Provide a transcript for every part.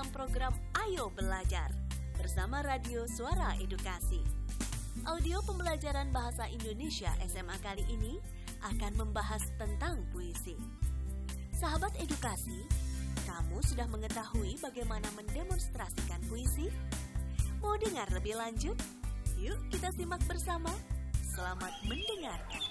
Dalam program Ayo Belajar bersama Radio Suara Edukasi. Audio pembelajaran bahasa Indonesia SMA kali ini akan membahas tentang puisi. Sahabat edukasi, kamu sudah mengetahui bagaimana mendemonstrasikan puisi? Mau dengar lebih lanjut? Yuk kita simak bersama. Selamat mendengarkan.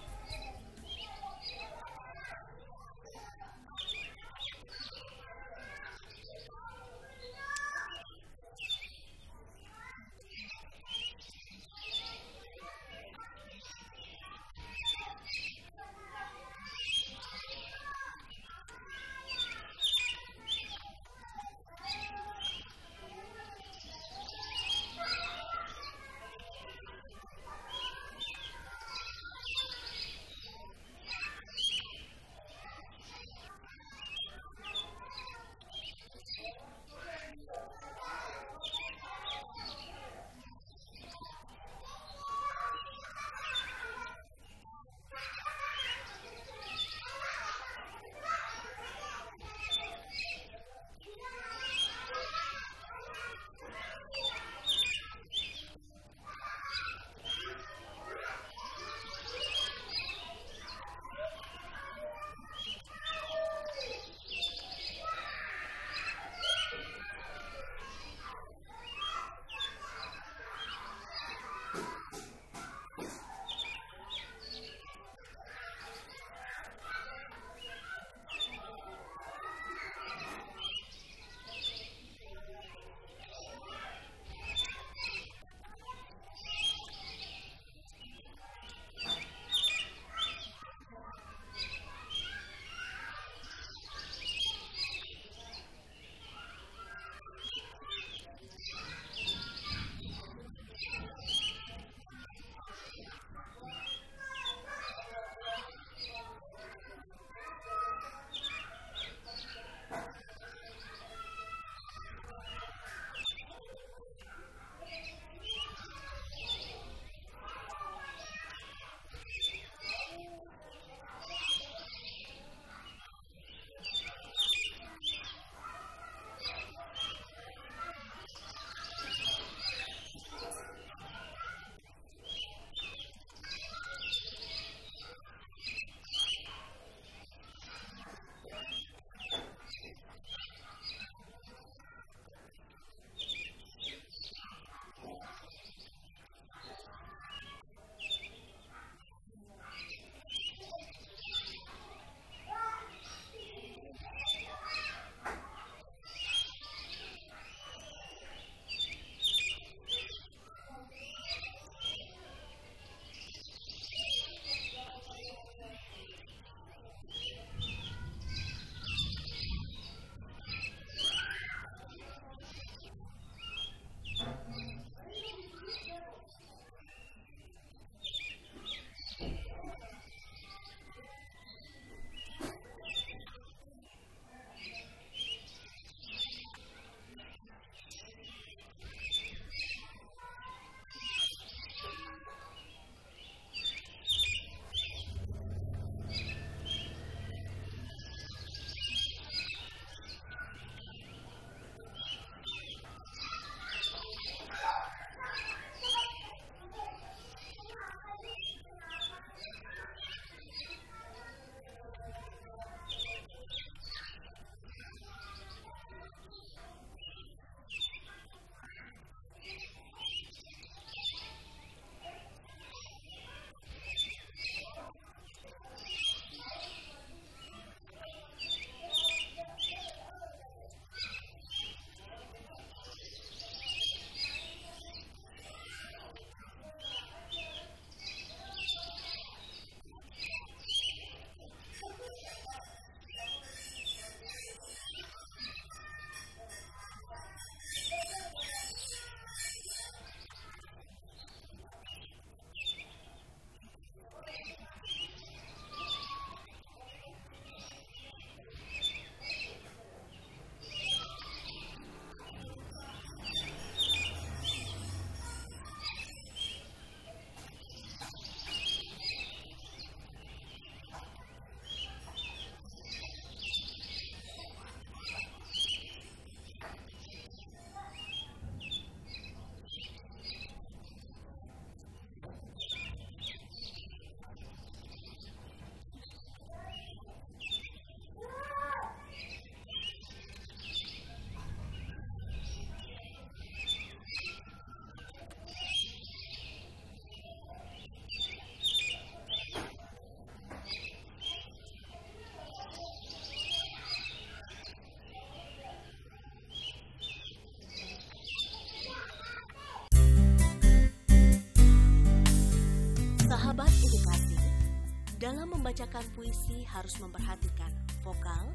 Dalam membacakan puisi harus memperhatikan vokal,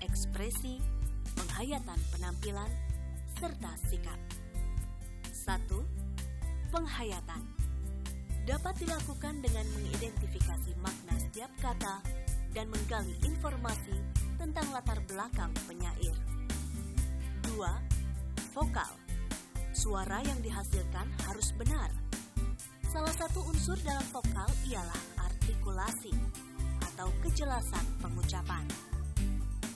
ekspresi, penghayatan penampilan, serta sikap. 1. Penghayatan dapat dilakukan dengan mengidentifikasi makna setiap kata dan menggali informasi tentang latar belakang penyair. 2. Vokal Suara yang dihasilkan harus benar. Salah satu unsur dalam vokal ialah artikulasi atau kejelasan pengucapan.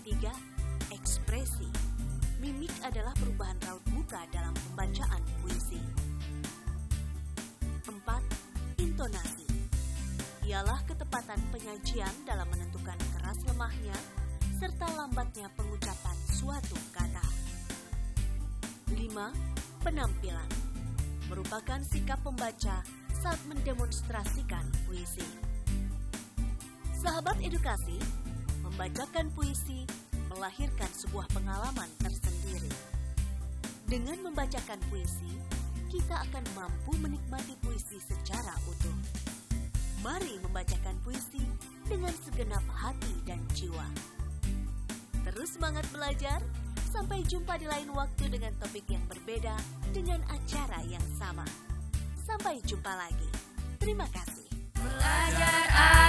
3. Ekspresi Mimik adalah perubahan raut muka dalam pembacaan puisi. 4. Intonasi Ialah ketepatan penyajian dalam menentukan keras lemahnya serta lambatnya pengucapan suatu kata. 5. Penampilan Merupakan sikap pembaca saat mendemonstrasikan puisi. Sahabat edukasi, membacakan puisi melahirkan sebuah pengalaman tersendiri. Dengan membacakan puisi, kita akan mampu menikmati puisi secara utuh. Mari membacakan puisi dengan segenap hati dan jiwa. Terus semangat belajar, sampai jumpa di lain waktu dengan topik yang berbeda dengan acara yang sama. Sampai jumpa lagi. Terima kasih. Belajar.